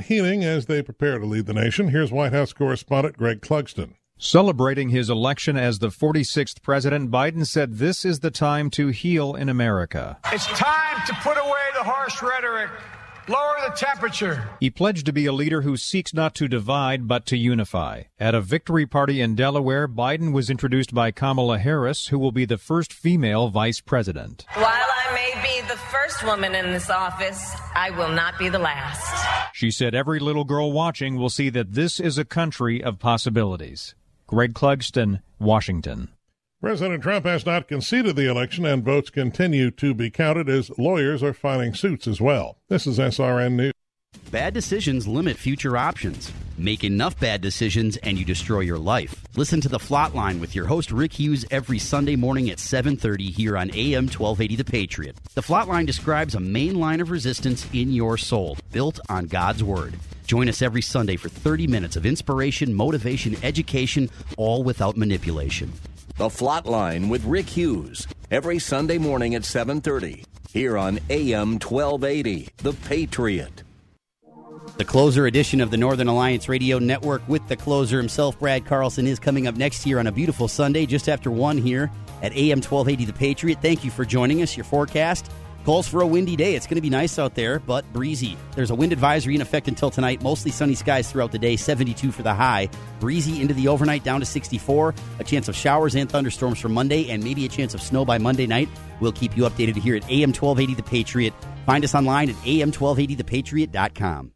Healing as they prepare to lead the nation. Here's White House correspondent Greg Clugston. Celebrating his election as the 46th president, Biden said this is the time to heal in America. It's time to put away the harsh rhetoric, lower the temperature. He pledged to be a leader who seeks not to divide, but to unify. At a victory party in Delaware, Biden was introduced by Kamala Harris, who will be the first female vice president. While I may be the first woman in this office, I will not be the last. She said every little girl watching will see that this is a country of possibilities. Greg Clugston, Washington. President Trump has not conceded the election, and votes continue to be counted as lawyers are filing suits as well. This is SRN News. Bad decisions limit future options. Make enough bad decisions and you destroy your life. Listen to The Flatline with your host Rick Hughes every Sunday morning at 7:30 here on AM 1280 The Patriot. The Flatline describes a main line of resistance in your soul, built on God's word. Join us every Sunday for 30 minutes of inspiration, motivation, education, all without manipulation. The Flatline with Rick Hughes every Sunday morning at 7:30 here on AM 1280 The Patriot. The closer edition of the Northern Alliance Radio Network with the closer himself, Brad Carlson, is coming up next year on a beautiful Sunday, just after 1 here at AM 1280 The Patriot. Thank you for joining us. Your forecast calls for a windy day. It's going to be nice out there, but breezy. There's a wind advisory in effect until tonight. Mostly sunny skies throughout the day, 72 for the high. Breezy into the overnight down to 64. A chance of showers and thunderstorms for Monday, and maybe a chance of snow by Monday night. We'll keep you updated here at AM 1280 The Patriot. Find us online at am1280thepatriot.com.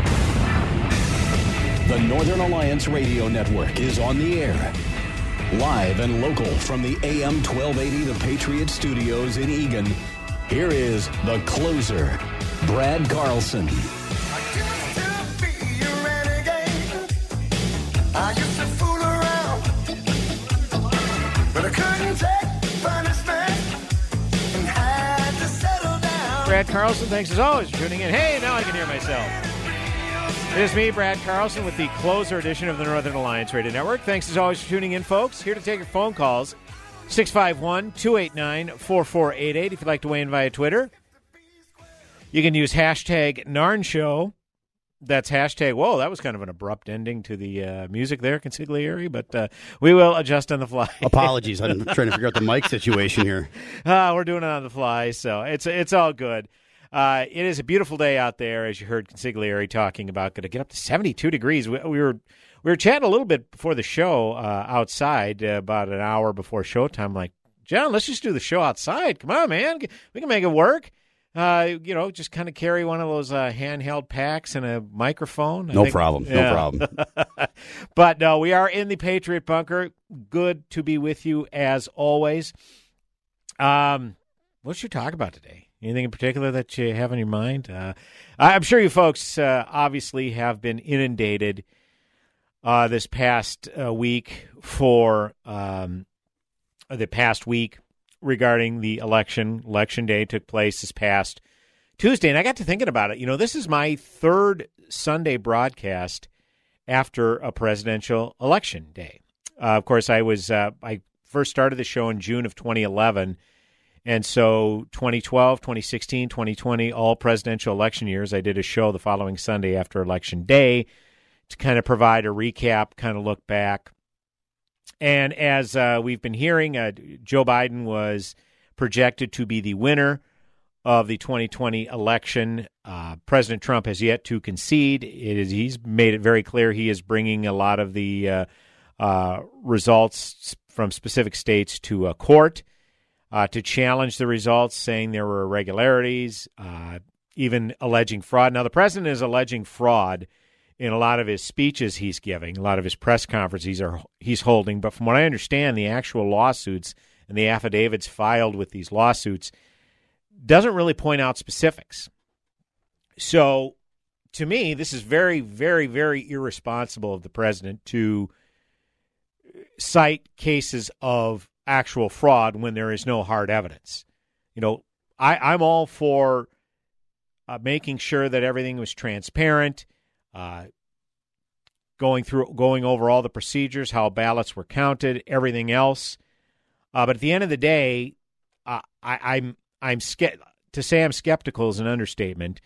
The Northern Alliance Radio Network is on the air. Live and local from the AM 1280 The Patriot Studios in Eagan, here is the closer, Brad Carlson. Brad Carlson, thanks as always for tuning in. Hey, now I can hear myself. It is me, Brad Carlson, with the closer edition of the Northern Alliance Radio Network. Thanks as always for tuning in, folks. Here to take your phone calls 651 289 4488 if you'd like to weigh in via Twitter. You can use hashtag Narn Show. That's hashtag. Whoa, that was kind of an abrupt ending to the uh, music there, consigliere, but uh, we will adjust on the fly. Apologies, I'm trying to figure out the mic situation here. Uh, we're doing it on the fly, so it's it's all good. Uh, it is a beautiful day out there, as you heard consigliere talking about. Going to get up to 72 degrees. We, we, were we were chatting a little bit before the show uh, outside, uh, about an hour before showtime. Like, John, let's just do the show outside. Come on, man, we can make it work. Uh, you know, just kind of carry one of those uh, handheld packs and a microphone. I No think- problem. No problem. but no, we are in the Patriot bunker. Good to be with you as always. Um, what should you talk about today? Anything in particular that you have on your mind? Uh, I'm sure you folks uh, obviously have been inundated uh, this past uh, week for um, the past week regarding the election. Election day took place this past Tuesday, and I got to thinking about it. You know, this is my third Sunday broadcast after a presidential election day. Uh, of course, I was uh, I first started the show in June of 2011, and so 2012, 2016, 2020, all presidential election years. I did a show the following Sunday after election day to kind of provide a recap, kind of look back. And as uh, we've been hearing, uh, Joe Biden was projected to be the winner of the 2020 election. Uh, President Trump has yet to concede. It is he's made it very clear he is bringing a lot of the uh, uh, results from specific states to a court uh, to challenge the results, saying there were irregularities, uh, even alleging fraud. Now, the president is alleging fraud in a lot of his speeches he's giving, a lot of his press conferences are, he's holding. But from what I understand, the actual lawsuits and the affidavits filed with these lawsuits doesn't really point out specifics. So, to me, this is very, very, very irresponsible of the president to cite cases of actual fraud when there is no hard evidence. You know, I, I'm all for uh, making sure that everything was transparent, uh, going through, going over all the procedures, how ballots were counted, everything else. Uh, but at the end of the day, uh, I, I'm I'm ske- to say I'm skeptical is an understatement.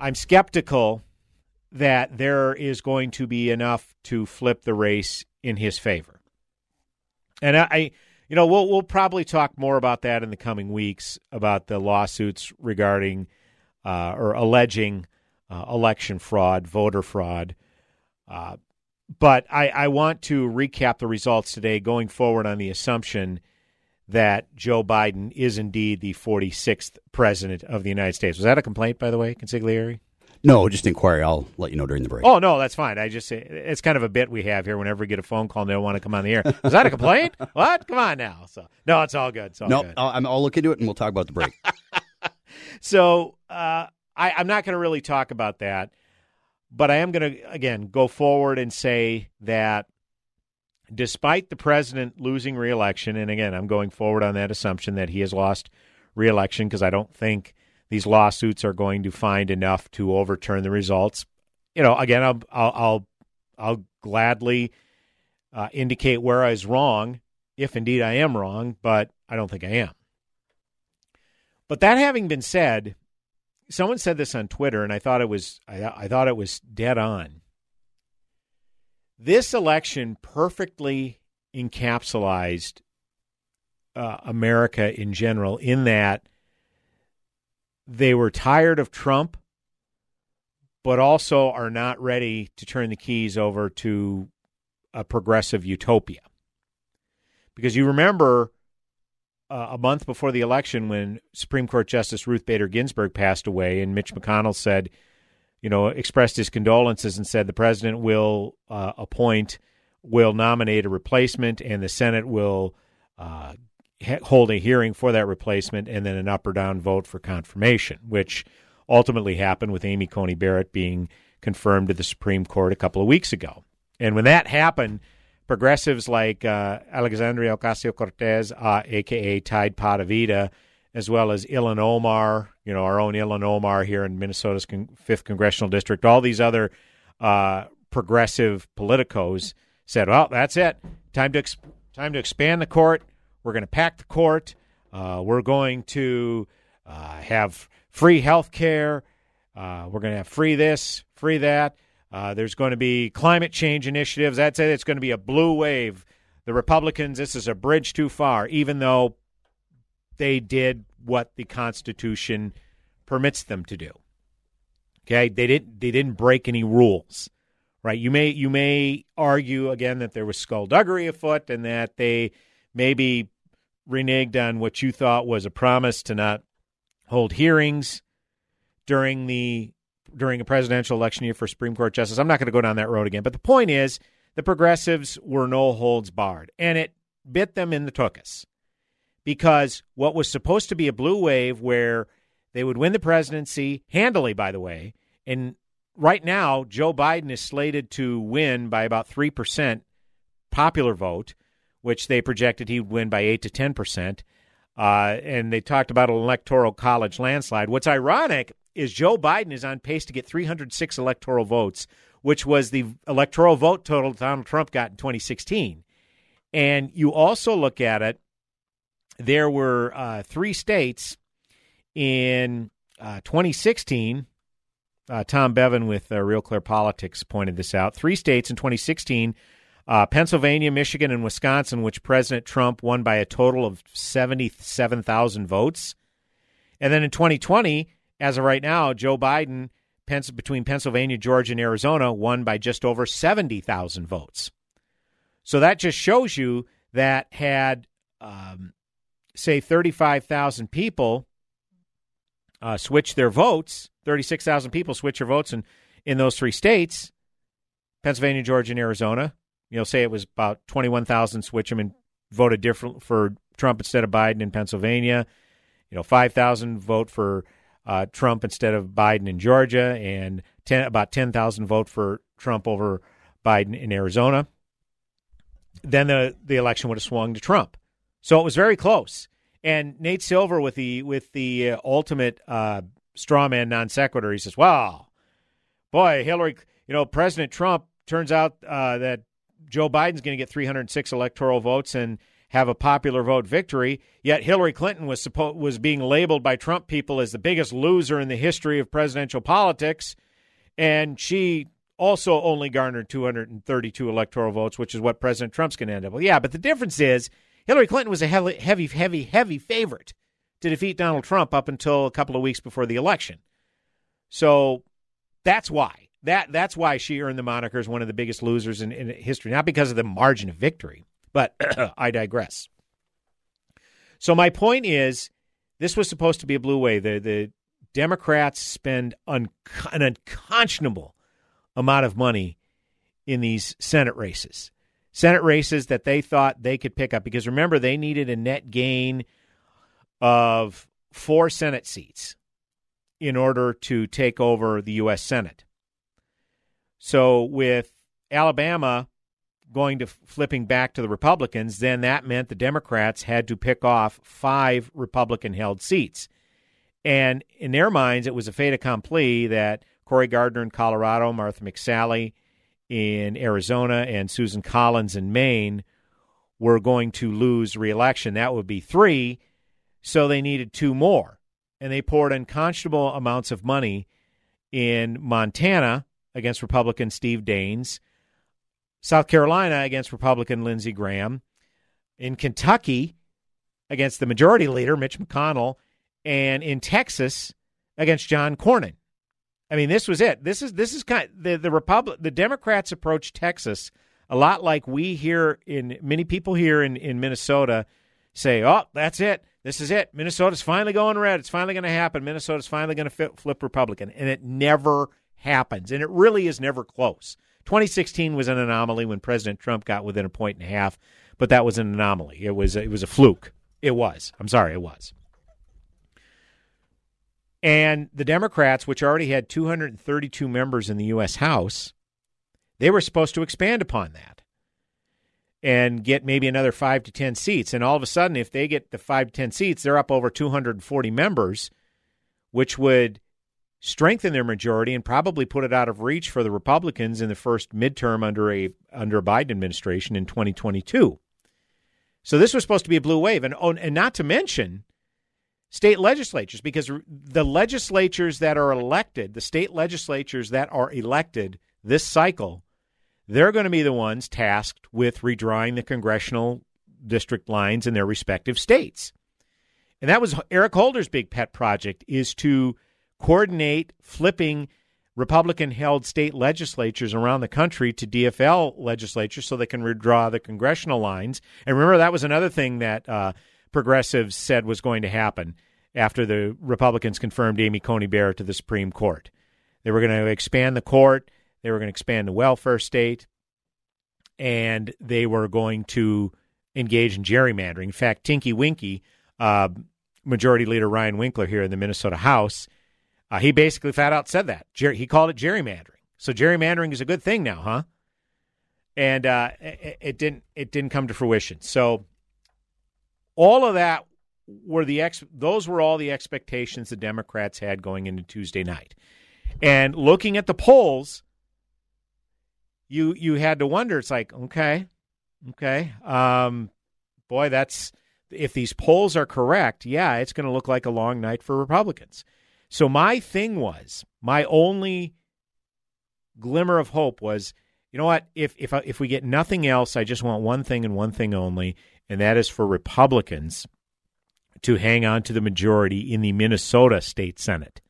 I'm skeptical that there is going to be enough to flip the race in his favor. And I, you know, we'll we'll probably talk more about that in the coming weeks about the lawsuits regarding uh, or alleging uh, election fraud, voter fraud. Uh, but I, I want to recap the results today, going forward on the assumption that Joe Biden is indeed the 46th president of the United States. Was that a complaint, by the way, consigliere? No, just inquiry. I'll let you know during the break. Oh no, that's fine. I just it's kind of a bit we have here. Whenever we get a phone call, and they don't want to come on the air. Is that a complaint? what? Come on now. So no, it's all good. It's all no, good. I'll, I'll look into it and we'll talk about the break. so uh, I, I'm not going to really talk about that, but I am going to again go forward and say that despite the president losing reelection, and again, I'm going forward on that assumption that he has lost reelection because I don't think these lawsuits are going to find enough to overturn the results. You know, again, I'll I'll I'll, I'll gladly uh, indicate where I was wrong, if indeed I am wrong, but I don't think I am. But that having been said, someone said this on Twitter, and I thought it was I, I thought it was dead on. This election perfectly encapsulated uh, America in general, in that they were tired of Trump, but also are not ready to turn the keys over to a progressive utopia. Because you remember uh, a month before the election when Supreme Court Justice Ruth Bader Ginsburg passed away, and Mitch McConnell said, you know, expressed his condolences and said the president will uh, appoint, will nominate a replacement, and the Senate will uh, hold a hearing for that replacement and then an up or down vote for confirmation, which ultimately happened with Amy Coney Barrett being confirmed to the Supreme Court a couple of weeks ago. And when that happened, progressives like uh, Alexandria Ocasio Cortez, uh, aka Tide Pot Evita, as well as Ilhan Omar, you know, our own Ilhan Omar here in Minnesota's con- 5th Congressional District, all these other uh, progressive politicos said, well, that's it. Time to, ex- time to expand the court we're going to pack the court. Uh, we're going to uh, have free health care. Uh, we're going to have free this, free that. Uh, there's going to be climate change initiatives. That's it. It's going to be a blue wave. The Republicans, this is a bridge too far, even though they did what the Constitution permits them to do. Okay, they didn't. They didn't break any rules, right? You may you may argue again that there was skullduggery afoot and that they maybe reneged on what you thought was a promise to not hold hearings during the during a presidential election year for Supreme Court justice. I'm not going to go down that road again, but the point is the progressives were no holds barred, and it bit them in the tuchus because what was supposed to be a blue wave where they would win the presidency handily, by the way, and right now Joe Biden is slated to win by about three percent popular vote which they projected he'd win by 8 to 10 percent. Uh, and they talked about an electoral college landslide. What's ironic is Joe Biden is on pace to get 306 electoral votes, which was the electoral vote total Donald Trump got in 2016. And you also look at it, there were uh, three states in uh, 2016. Uh, Tom Bevan with uh, Real Clear Politics pointed this out. Three states in 2016 uh, Pennsylvania, Michigan, and Wisconsin, which President Trump won by a total of 77,000 votes. And then in 2020, as of right now, Joe Biden, between Pennsylvania, Georgia, and Arizona, won by just over 70,000 votes. So that just shows you that had, um, say, 35,000 people uh, switch their votes, 36,000 people switch their votes in, in those three states, Pennsylvania, Georgia, and Arizona. You know, say it was about 21,000 switch them and voted different for Trump instead of Biden in Pennsylvania. You know, 5,000 vote for uh, Trump instead of Biden in Georgia, and 10, about 10,000 vote for Trump over Biden in Arizona. Then the, the election would have swung to Trump. So it was very close. And Nate Silver with the with the uh, ultimate uh, straw man non sequitur, he says, "Wow, boy, Hillary, you know, President Trump turns out uh, that Joe Biden's going to get 306 electoral votes and have a popular vote victory. Yet Hillary Clinton was suppo- was being labeled by Trump people as the biggest loser in the history of presidential politics, and she also only garnered 232 electoral votes, which is what President Trump's going to end up with. Yeah, but the difference is." Hillary Clinton was a heavy, heavy, heavy, heavy favorite to defeat Donald Trump up until a couple of weeks before the election. So that's why. That that's why she earned the moniker as one of the biggest losers in, in history, not because of the margin of victory. But I digress. So my point is, this was supposed to be a blue wave. The the Democrats spend un, an unconscionable amount of money in these Senate races. Senate races that they thought they could pick up because remember they needed a net gain of four Senate seats in order to take over the U.S. Senate. So with Alabama going to flipping back to the Republicans, then that meant the Democrats had to pick off five Republican held seats. And in their minds, it was a fait accompli that Cory Gardner in Colorado, Martha McSally in Arizona and Susan Collins in Maine were going to lose reelection. That would be three. So they needed two more. And they poured unconscionable amounts of money in Montana against Republican Steve Daines, South Carolina against Republican Lindsey Graham, in Kentucky against the majority leader, Mitch McConnell, and in Texas against John Cornyn. I mean, this was it. This is this is kind of, the the Republic the Democrats approach Texas a lot like we here in many people here in in Minnesota say, "Oh, that's it. This is it. Minnesota's finally going red. It's finally going to happen. Minnesota's finally going to flip Republican." And it never happens. And it really is never close. 2016 was an anomaly when President Trump got within a point and a half, but that was an anomaly. It was it was a fluke. It was. I'm sorry, it was. And the Democrats, which already had 232 members in the U.S. House, they were supposed to expand upon that and get maybe another five to 10 seats. And all of a sudden, if they get the five to 10 seats, they're up over 240 members, which would strengthen their majority and probably put it out of reach for the Republicans in the first midterm under a under a Biden administration in 2022. So this was supposed to be a blue wave, and oh, and not to mention state legislatures because the legislatures that are elected, the state legislatures that are elected this cycle, they're going to be the ones tasked with redrawing the congressional district lines in their respective states. And that was Eric Holder's big pet project is to coordinate flipping Republican held state legislatures around the country to DFL legislatures so they can redraw the congressional lines. And remember, that was another thing that uh, progressives said was going to happen after the Republicans confirmed Amy Coney Barrett to the Supreme Court. They were going to expand the court, they were going to expand the welfare state, and they were going to engage in gerrymandering. In fact, Tinky Winky, uh, Majority Leader Ryan Winkler here in the Minnesota House, uh, he basically flat out said that. Jer- he called it gerrymandering. So gerrymandering is a good thing now, huh? And uh, it, it didn't it didn't come to fruition. So all of that were the ex those were all the expectations the Democrats had going into Tuesday night. And looking at the polls, you you had to wonder. It's like, okay, okay, um, boy, that's if these polls are correct, yeah, it's going to look like a long night for Republicans. So my thing was my only glimmer of hope was, you know what? If if if we get nothing else, I just want one thing and one thing only, and that is for Republicans to hang on to the majority in the Minnesota State Senate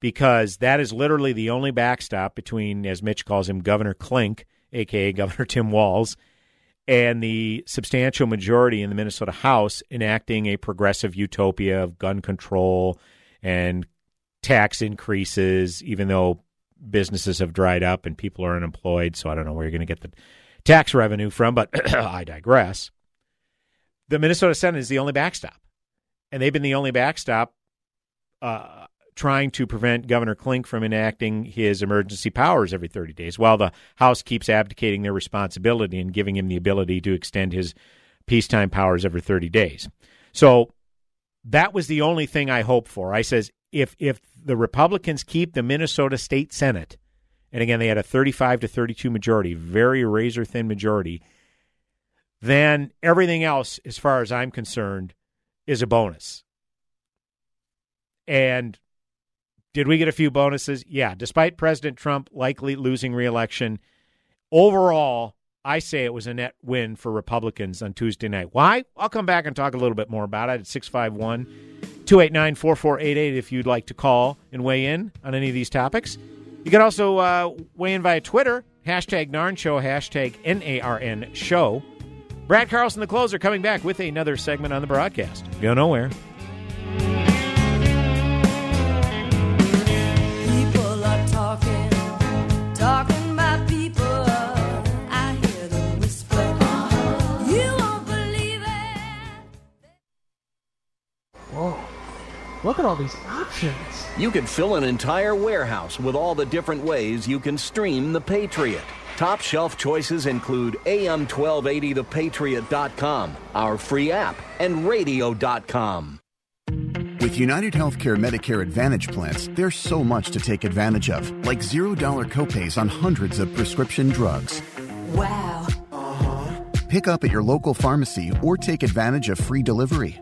because that is literally the only backstop between, as Mitch calls him, Governor Klink, aka Governor Tim Walz, and the substantial majority in the Minnesota House enacting a progressive utopia of gun control and tax increases, even though businesses have dried up and people are unemployed. So I don't know where you're going to get the tax revenue from, but I digress. The Minnesota Senate is the only backstop, and they've been the only backstop uh, trying to prevent Governor Klink from enacting his emergency powers every 30 days, while the House keeps abdicating their responsibility and giving him the ability to extend his peacetime powers every 30 days. So that was the only thing I hoped for. I says if if the Republicans keep the Minnesota State Senate, and again they had a 35 to 32 majority, very razor thin majority, then everything else, as far as I'm concerned, is a bonus. And did we get a few bonuses? Yeah. Despite President Trump likely losing reelection, overall, I say it was a net win for Republicans on Tuesday night. Why? I'll come back and talk a little bit more about it at 651 289 4488 if you'd like to call and weigh in on any of these topics. You can also uh, weigh in via Twitter, hashtag NARN Show, hashtag N A R N Show. Brad Carlson, the closer, coming back with another segment on the broadcast. Go nowhere. Look at all these options. You could fill an entire warehouse with all the different ways you can stream The Patriot. Top shelf choices include AM1280thepatriot.com, our free app, and radio.com. With United Healthcare Medicare Advantage plans, there's so much to take advantage of, like $0 copays on hundreds of prescription drugs. Wow. Uh-huh. Pick up at your local pharmacy or take advantage of free delivery.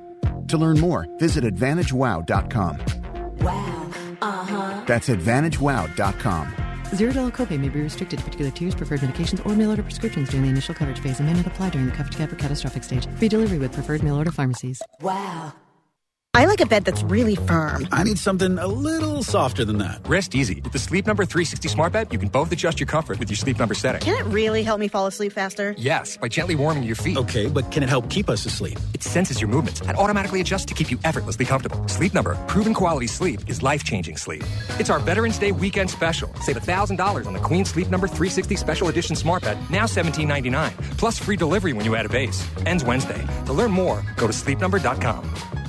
To learn more, visit AdvantageWow.com. Wow. Uh huh. That's AdvantageWow.com. Zero dollar copay may be restricted to particular tiers, preferred medications, or mail order prescriptions during the initial coverage phase and may not apply during the coverage gap or catastrophic stage. Free delivery with preferred mail order pharmacies. Wow. I like a bed that's really firm. I need something a little softer than that. Rest easy. With the Sleep Number 360 smart bed, you can both adjust your comfort with your sleep number setting. Can it really help me fall asleep faster? Yes, by gently warming your feet. Okay, but can it help keep us asleep? It senses your movements and automatically adjusts to keep you effortlessly comfortable. Sleep Number, proven quality sleep is life-changing sleep. It's our Veterans Day weekend special. Save $1,000 on the Queen Sleep Number 360 special edition smart bed, now $17.99, plus free delivery when you add a base. Ends Wednesday. To learn more, go to sleepnumber.com.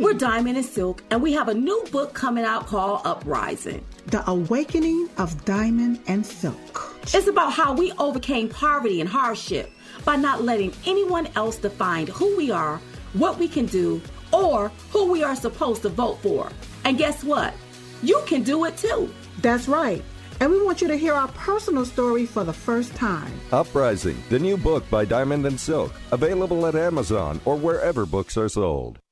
We're Diamond and Silk, and we have a new book coming out called Uprising. The Awakening of Diamond and Silk. It's about how we overcame poverty and hardship by not letting anyone else define who we are, what we can do, or who we are supposed to vote for. And guess what? You can do it too. That's right. And we want you to hear our personal story for the first time. Uprising, the new book by Diamond and Silk, available at Amazon or wherever books are sold.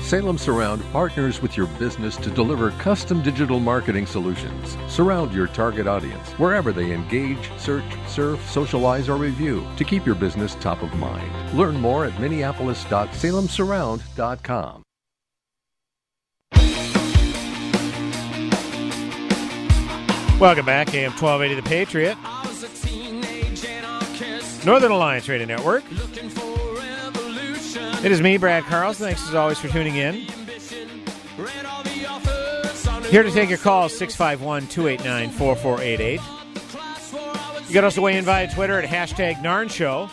Salem Surround partners with your business to deliver custom digital marketing solutions. Surround your target audience wherever they engage, search, surf, socialize, or review to keep your business top of mind. Learn more at minneapolis.salemsurround.com. Welcome back, AM 1280 The Patriot. Northern Alliance Radio Network. It is me, Brad Carlson. Thanks as always for tuning in. Here to take your call 651 289 4488. You can also weigh in via Twitter at hashtag Narn Show.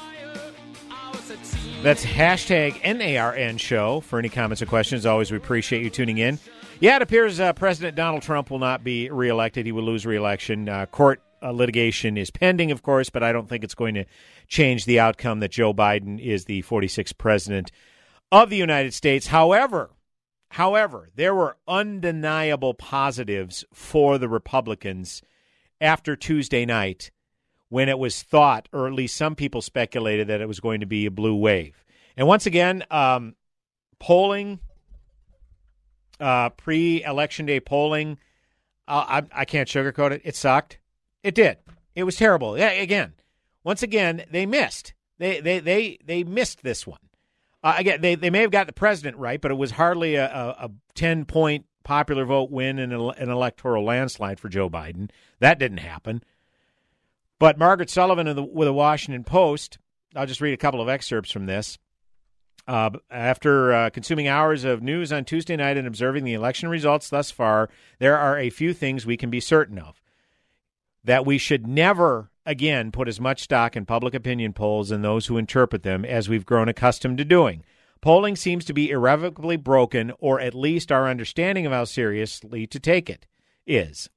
That's hashtag N-A-R-N Show for any comments or questions. Always, we appreciate you tuning in. Yeah, it appears uh, President Donald Trump will not be reelected. He will lose reelection. Uh, court uh, litigation is pending, of course, but I don't think it's going to change the outcome that Joe Biden is the 46th president of the United States. However, however, there were undeniable positives for the Republicans after Tuesday night when it was thought, or at least some people speculated, that it was going to be a blue wave. And once again, um, polling, uh, pre election day polling, uh, I, I can't sugarcoat it. It sucked. It did. It was terrible. Yeah, again, once again, they missed. They they they they missed this one. Uh, again, they they may have got the president right, but it was hardly a, a, a ten point popular vote win in an electoral landslide for Joe Biden. That didn't happen. But Margaret Sullivan the, with the Washington Post, I'll just read a couple of excerpts from this. Uh, after uh, consuming hours of news on Tuesday night and observing the election results thus far, there are a few things we can be certain of. That we should never again put as much stock in public opinion polls and those who interpret them as we've grown accustomed to doing. Polling seems to be irrevocably broken, or at least our understanding of how seriously to take it is.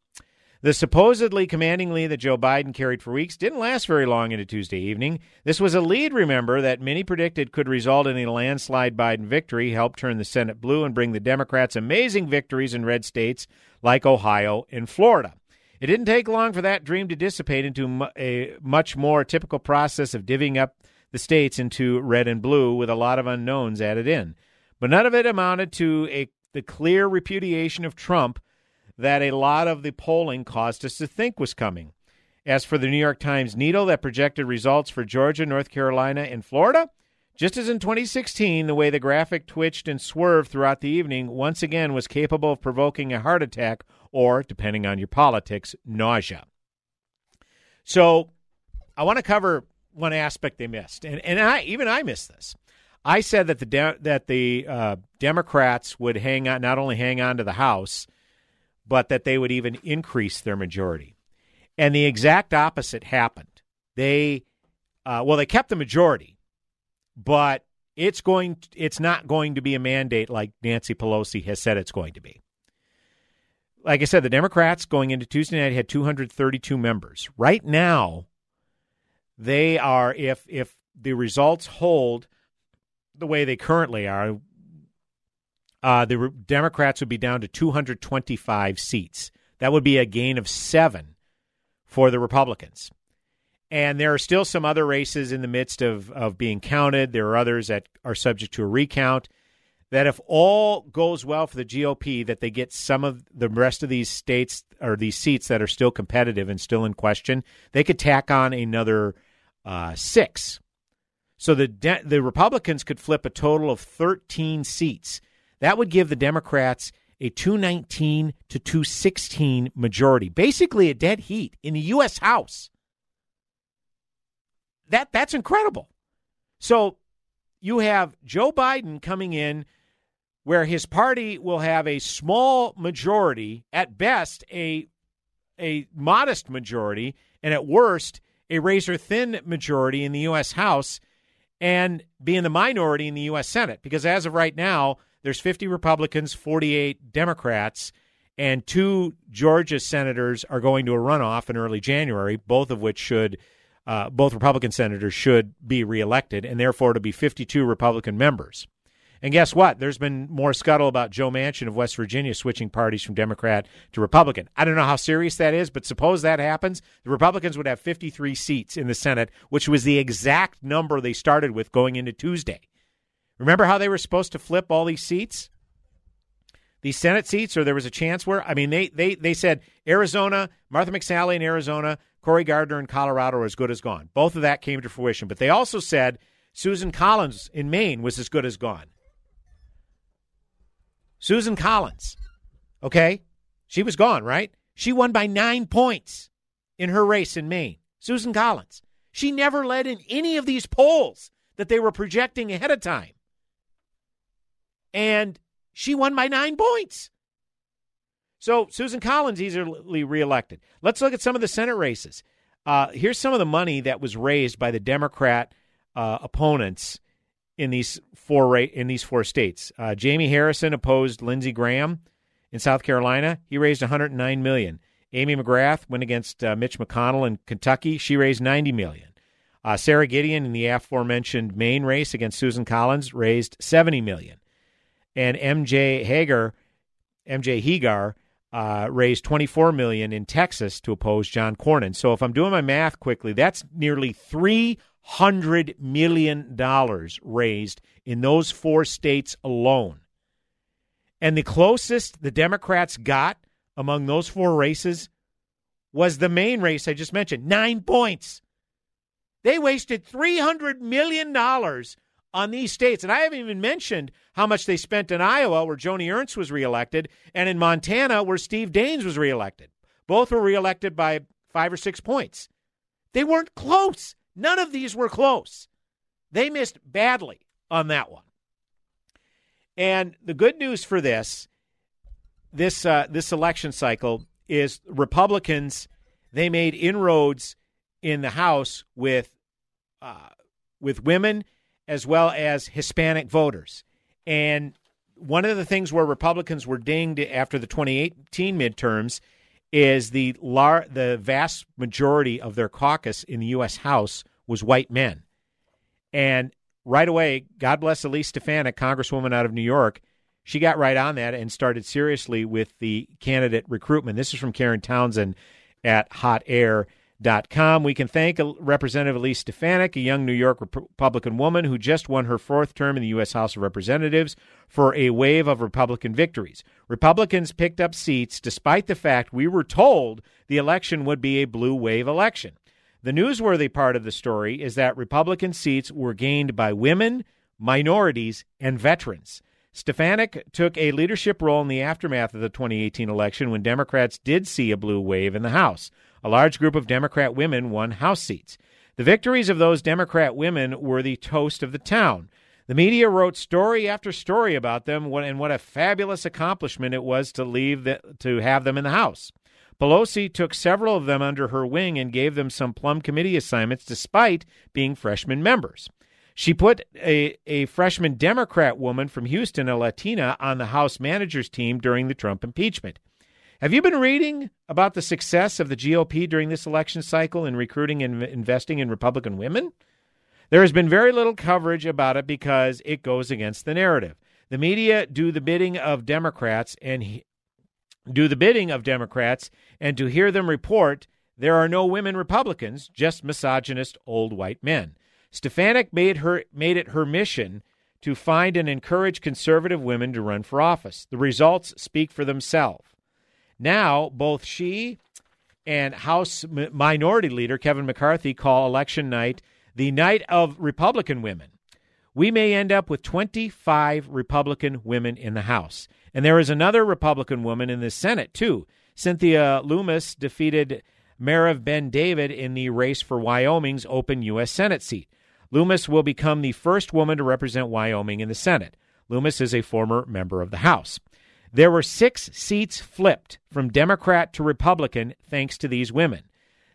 The supposedly commanding lead that Joe Biden carried for weeks didn't last very long into Tuesday evening. This was a lead, remember, that many predicted could result in a landslide Biden victory, help turn the Senate blue, and bring the Democrats amazing victories in red states like Ohio and Florida. It didn't take long for that dream to dissipate into a much more typical process of divvying up the states into red and blue with a lot of unknowns added in. But none of it amounted to a, the clear repudiation of Trump that a lot of the polling caused us to think was coming. As for the New York Times needle that projected results for Georgia, North Carolina, and Florida, just as in 2016, the way the graphic twitched and swerved throughout the evening once again was capable of provoking a heart attack or, depending on your politics, nausea. So, I want to cover one aspect they missed, and and I even I missed this. I said that the de- that the uh, Democrats would hang on, not only hang on to the House, but that they would even increase their majority. And the exact opposite happened. They, uh, well, they kept the majority, but it's going. It's not going to be a mandate like Nancy Pelosi has said it's going to be. Like I said, the Democrats going into Tuesday night had 232 members. Right now, they are if if the results hold the way they currently are, uh, the Democrats would be down to 225 seats. That would be a gain of seven for the Republicans. And there are still some other races in the midst of, of being counted. There are others that are subject to a recount. That if all goes well for the GOP, that they get some of the rest of these states or these seats that are still competitive and still in question, they could tack on another uh, six. So the de- the Republicans could flip a total of 13 seats that would give the Democrats a 219 to 216 majority, basically a dead heat in the U.S. House. That that's incredible. So you have Joe Biden coming in where his party will have a small majority, at best a a modest majority, and at worst a razor thin majority in the U.S. House, and be in the minority in the U.S. Senate. Because as of right now, there's 50 Republicans, 48 Democrats, and two Georgia senators are going to a runoff in early January, both of which should, uh, both Republican senators should be reelected, and therefore to be 52 Republican members. And guess what? There's been more scuttle about Joe Manchin of West Virginia switching parties from Democrat to Republican. I don't know how serious that is, but suppose that happens. The Republicans would have 53 seats in the Senate, which was the exact number they started with going into Tuesday. Remember how they were supposed to flip all these seats? These Senate seats, or there was a chance where, I mean, they, they, they said Arizona, Martha McSally in Arizona, Cory Gardner in Colorado are as good as gone. Both of that came to fruition. But they also said Susan Collins in Maine was as good as gone. Susan Collins, okay? She was gone, right? She won by nine points in her race in Maine. Susan Collins. She never led in any of these polls that they were projecting ahead of time. And She won by nine points. So Susan Collins easily reelected. Let's look at some of the Senate races. Uh, here's some of the money that was raised by the Democrat uh, opponents in these four in these four states. Uh, Jamie Harrison opposed Lindsey Graham in South Carolina. He raised 109 million. Amy McGrath went against uh, Mitch McConnell in Kentucky. She raised 90 million. Uh, Sara Gideon in the aforementioned Maine race against Susan Collins raised 70 million, and MJ Hager, MJ Hegar uh, raised 24 million in Texas to oppose John Cornyn. So if I'm doing my math quickly, that's nearly 300 million dollars raised in those four states alone. And the closest the Democrats got among those four races was the main race I just mentioned, 9 points. They wasted $300 million on these states. And I haven't even mentioned how much they spent in Iowa, where Joni Ernst was reelected, and in Montana, where Steve Daines was reelected. Both were reelected by five or six points. They weren't close. None of these were close. They missed badly on that one. And the good news for this, this uh, this election cycle is Republicans. They made inroads in the House with uh, with women as well as Hispanic voters. And one of the things where Republicans were dinged after the 2018 midterms is the lar- the vast majority of their caucus in the U.S. House was white men. And right away, God bless Elise Stefanik, Congresswoman out of New York, she got right on that and started seriously with the candidate recruitment. This is from Karen Townsend at Hot Air Com. We can thank Representative Elise Stefanik, a young New York Republican woman who just won her fourth term in the U.S. House of Representatives, for a wave of Republican victories. Republicans picked up seats despite the fact we were told the election would be a blue wave election. The newsworthy part of the story is that Republican seats were gained by women, minorities, and veterans. Stefanik took a leadership role in the aftermath of the 2018 election when Democrats did see a blue wave in the House. A large group of Democrat women won House seats. The victories of those Democrat women were the toast of the town. The media wrote story after story about them and what a fabulous accomplishment it was to leave the, to have them in the House. Pelosi took several of them under her wing and gave them some plum committee assignments despite being freshman members. She put a, a freshman Democrat woman from Houston, a Latina, on the House managers team during the Trump impeachment. Have you been reading about the success of the GOP during this election cycle in recruiting and investing in Republican women? There has been very little coverage about it because it goes against the narrative. The media do the bidding of Democrats and he, do the bidding of Democrats and to hear them report there are no women Republicans, just misogynist old white men. Stefanik made her made it her mission to find and encourage conservative women to run for office. The results speak for themselves. Now, both she and House Minority Leader Kevin McCarthy call election night the night of Republican women. We may end up with 25 Republican women in the House. And there is another Republican woman in the Senate, too. Cynthia Lummis defeated Merav Ben David in the race for Wyoming's open U.S. Senate seat. Lummis will become the first woman to represent Wyoming in the Senate. Lummis is a former member of the House. There were six seats flipped from Democrat to Republican thanks to these women.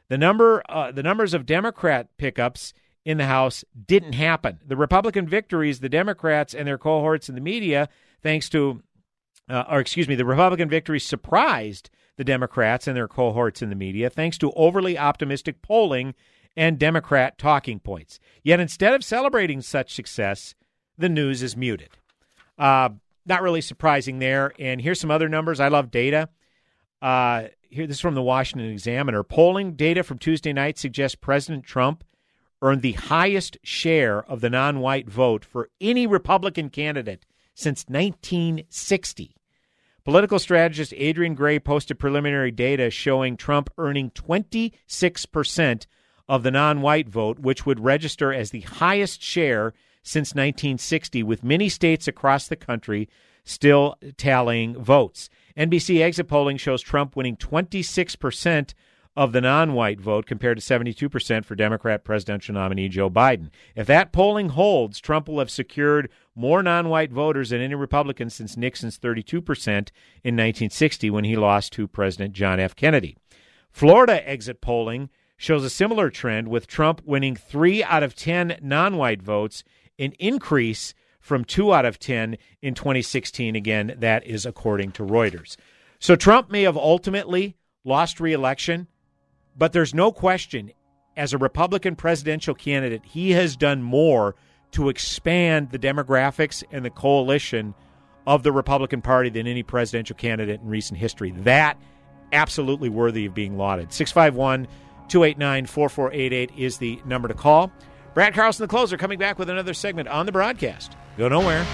The number, uh, the numbers of Democrat pickups in the House didn't happen. The Republican victories, the Democrats and their cohorts in the media, thanks to, uh, or excuse me, the Republican victories surprised the Democrats and their cohorts in the media, thanks to overly optimistic polling and Democrat talking points. Yet instead of celebrating such success, the news is muted. Uh, not really surprising there. And here's some other numbers. I love data. Uh, here, this is from the Washington Examiner. Polling data from Tuesday night suggests President Trump earned the highest share of the non white vote for any Republican candidate since 1960. Political strategist Adrian Gray posted preliminary data showing Trump earning 26% of the non white vote, which would register as the highest share since 1960, with many states across the country still tallying votes. NBC exit polling shows Trump winning 26% of the non white vote compared to 72% for Democrat presidential nominee Joe Biden. If that polling holds, Trump will have secured more non white voters than any Republican since Nixon's 32% in 1960 when he lost to President John F. Kennedy. Florida exit polling shows a similar trend with Trump winning three out of 10 non white votes, an increase from two out of 10 in 2016. Again, that is according to Reuters. So Trump may have ultimately lost reelection, but there's no question as a Republican presidential candidate, he has done more to expand the demographics and the coalition of the Republican Party than any presidential candidate in recent history. That absolutely worthy of being lauded. 651 289 4488 is the number to call. Brad Carlson, the closer, coming back with another segment on the broadcast. Go nowhere.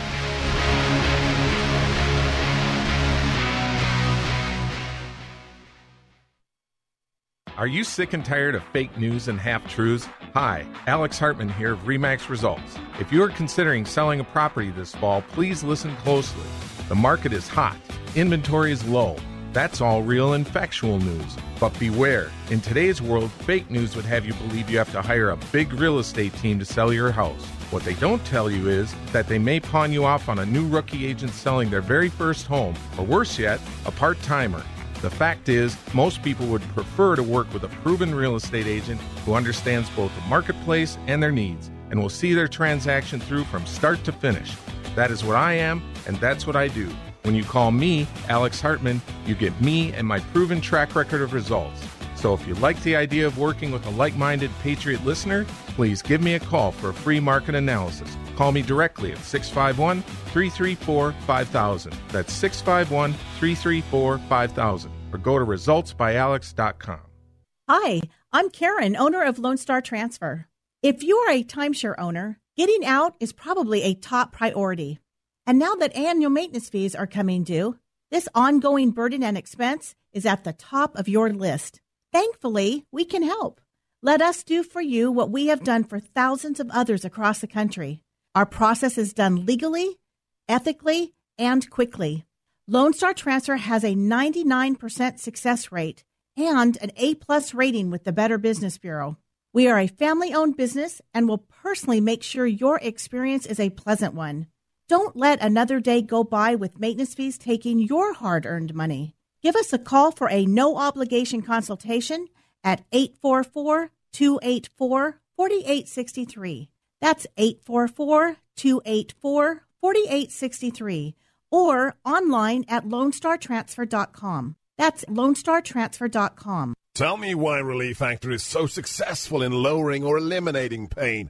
Are you sick and tired of fake news and half truths? Hi, Alex Hartman here of Remax Results. If you are considering selling a property this fall, please listen closely. The market is hot, inventory is low. That's all real and factual news. But beware, in today's world, fake news would have you believe you have to hire a big real estate team to sell your house. What they don't tell you is that they may pawn you off on a new rookie agent selling their very first home, or worse yet, a part timer. The fact is, most people would prefer to work with a proven real estate agent who understands both the marketplace and their needs and will see their transaction through from start to finish. That is what I am, and that's what I do. When you call me, Alex Hartman, you get me and my proven track record of results. So if you like the idea of working with a like minded Patriot listener, please give me a call for a free market analysis. Call me directly at 651 334 5000. That's 651 334 5000. Or go to resultsbyalex.com. Hi, I'm Karen, owner of Lone Star Transfer. If you are a timeshare owner, getting out is probably a top priority. And now that annual maintenance fees are coming due, this ongoing burden and expense is at the top of your list. Thankfully, we can help. Let us do for you what we have done for thousands of others across the country. Our process is done legally, ethically, and quickly. Lone Star Transfer has a 99% success rate and an A plus rating with the Better Business Bureau. We are a family owned business and will personally make sure your experience is a pleasant one. Don't let another day go by with maintenance fees taking your hard earned money. Give us a call for a no obligation consultation at 844 284 4863. That's 844 284 4863 or online at lonestartransfer.com. That's lonestartransfer.com. Tell me why Relief Factor is so successful in lowering or eliminating pain.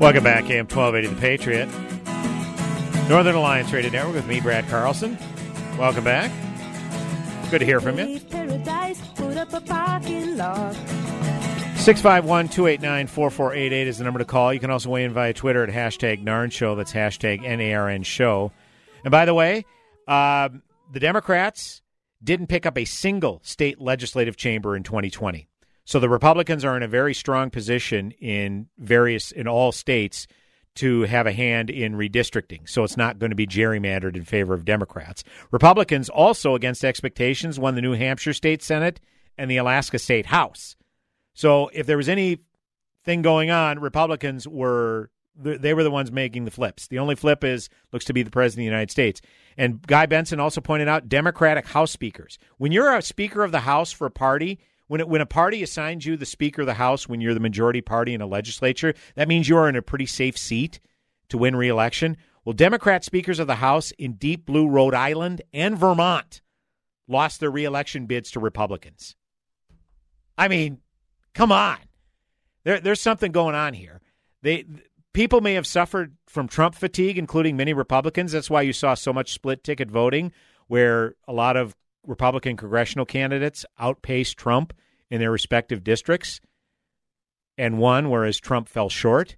Welcome back, AM 1280 The Patriot. Northern Alliance Radio Network with me, Brad Carlson. Welcome back. Good to hear from you. 651 289 4488 is the number to call. You can also weigh in via Twitter at hashtag NARN Show. That's hashtag NARN Show. And by the way, uh, the Democrats didn't pick up a single state legislative chamber in 2020. So the Republicans are in a very strong position in various in all states to have a hand in redistricting. So it's not going to be gerrymandered in favor of Democrats. Republicans also against expectations won the New Hampshire state senate and the Alaska state house. So if there was anything going on, Republicans were they were the ones making the flips. The only flip is looks to be the president of the United States. And Guy Benson also pointed out Democratic House speakers. When you're a Speaker of the House for a party, When, it, when a party assigns you the Speaker of the House when you're the majority party in a legislature, that means you are in a pretty safe seat to win reelection. Well, Democrat speakers of the House in deep blue Rhode Island and Vermont lost their reelection bids to Republicans. I mean, come on. There, there's something going on here. They people may have suffered from Trump fatigue, including many Republicans. That's why you saw so much split ticket voting, where a lot of Republican congressional candidates outpaced Trump in their respective districts and won, whereas Trump fell short.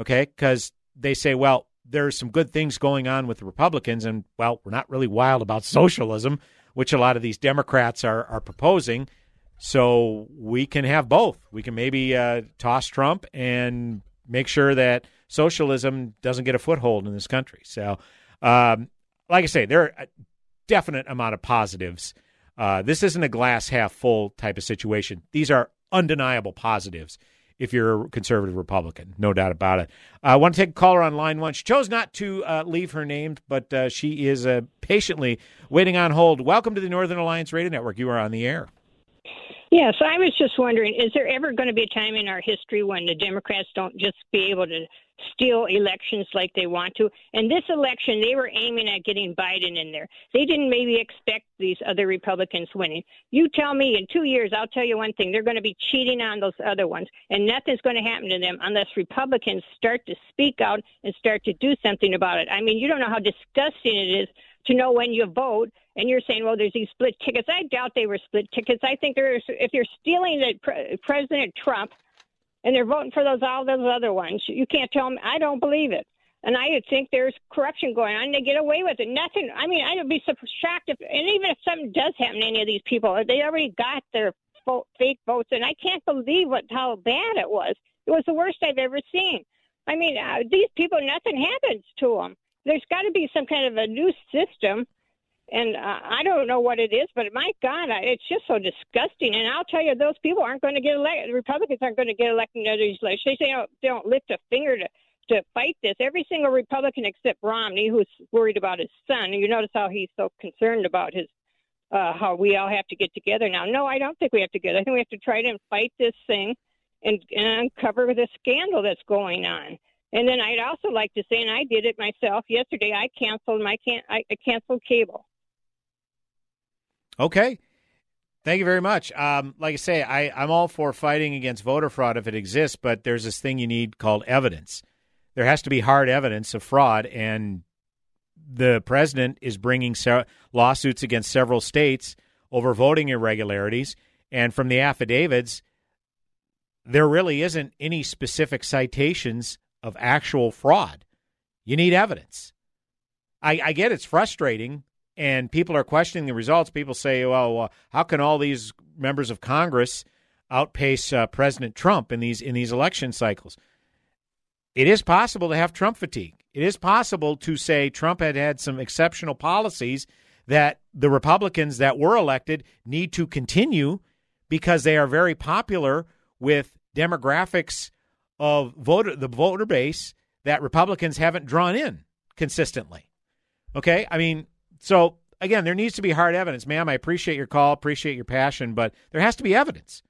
Okay, because they say, well, there's some good things going on with the Republicans, and well, we're not really wild about socialism, which a lot of these Democrats are are proposing. So we can have both. We can maybe uh, toss Trump and make sure that socialism doesn't get a foothold in this country. So, um, like I say, there are definite amount of positives. Uh, this isn't a glass half full type of situation. These are undeniable positives if you're a conservative Republican, no doubt about it. I want to take a caller on line one. She chose not to uh, leave her name, but uh, she is uh, patiently waiting on hold. Welcome to the Northern Alliance Radio Network. You are on the air. Yes, I was just wondering is there ever going to be a time in our history when the Democrats don't just be able to steal elections like they want to? And this election, they were aiming at getting Biden in there. They didn't maybe expect these other Republicans winning. You tell me in two years, I'll tell you one thing they're going to be cheating on those other ones, and nothing's going to happen to them unless Republicans start to speak out and start to do something about it. I mean, you don't know how disgusting it is to know when you vote and you're saying, well, there's these split tickets. I doubt they were split tickets. I think there's if you're stealing the pre- President Trump and they're voting for those all those other ones, you can't tell them. I don't believe it, and I think there's corruption going on. and They get away with it. Nothing. I mean, I'd be so shocked if, and even if something does happen to any of these people, they already got their fo- fake votes, and I can't believe what how bad it was. It was the worst I've ever seen. I mean, uh, these people, nothing happens to them. There's got to be some kind of a new system and uh, I don't know what it is, but my God, I, it's just so disgusting. And I'll tell you, those people aren't going to get elected. Republicans aren't going to get elected in these say they don't, they don't lift a finger to to fight this. Every single Republican except Romney, who's worried about his son. And you notice how he's so concerned about his uh, how we all have to get together now. No, I don't think we have to get. I think we have to try to fight this thing and, and uncover the scandal that's going on. And then I'd also like to say, and I did it myself yesterday. I canceled my can I canceled cable. Okay. Thank you very much. Um, like I say, I, I'm all for fighting against voter fraud if it exists, but there's this thing you need called evidence. There has to be hard evidence of fraud, and the president is bringing se- lawsuits against several states over voting irregularities. And from the affidavits, there really isn't any specific citations of actual fraud. You need evidence. I, I get it's frustrating and people are questioning the results. People say, well, uh, how can all these members of Congress outpace uh, President Trump in these in these election cycles? It is possible to have Trump fatigue. It is possible to say Trump had had some exceptional policies that the Republicans that were elected need to continue because they are very popular with demographics of voter the voter base that Republicans haven't drawn in consistently. Okay? I mean, so again, there needs to be hard evidence, ma'am. I appreciate your call, appreciate your passion, but there has to be evidence.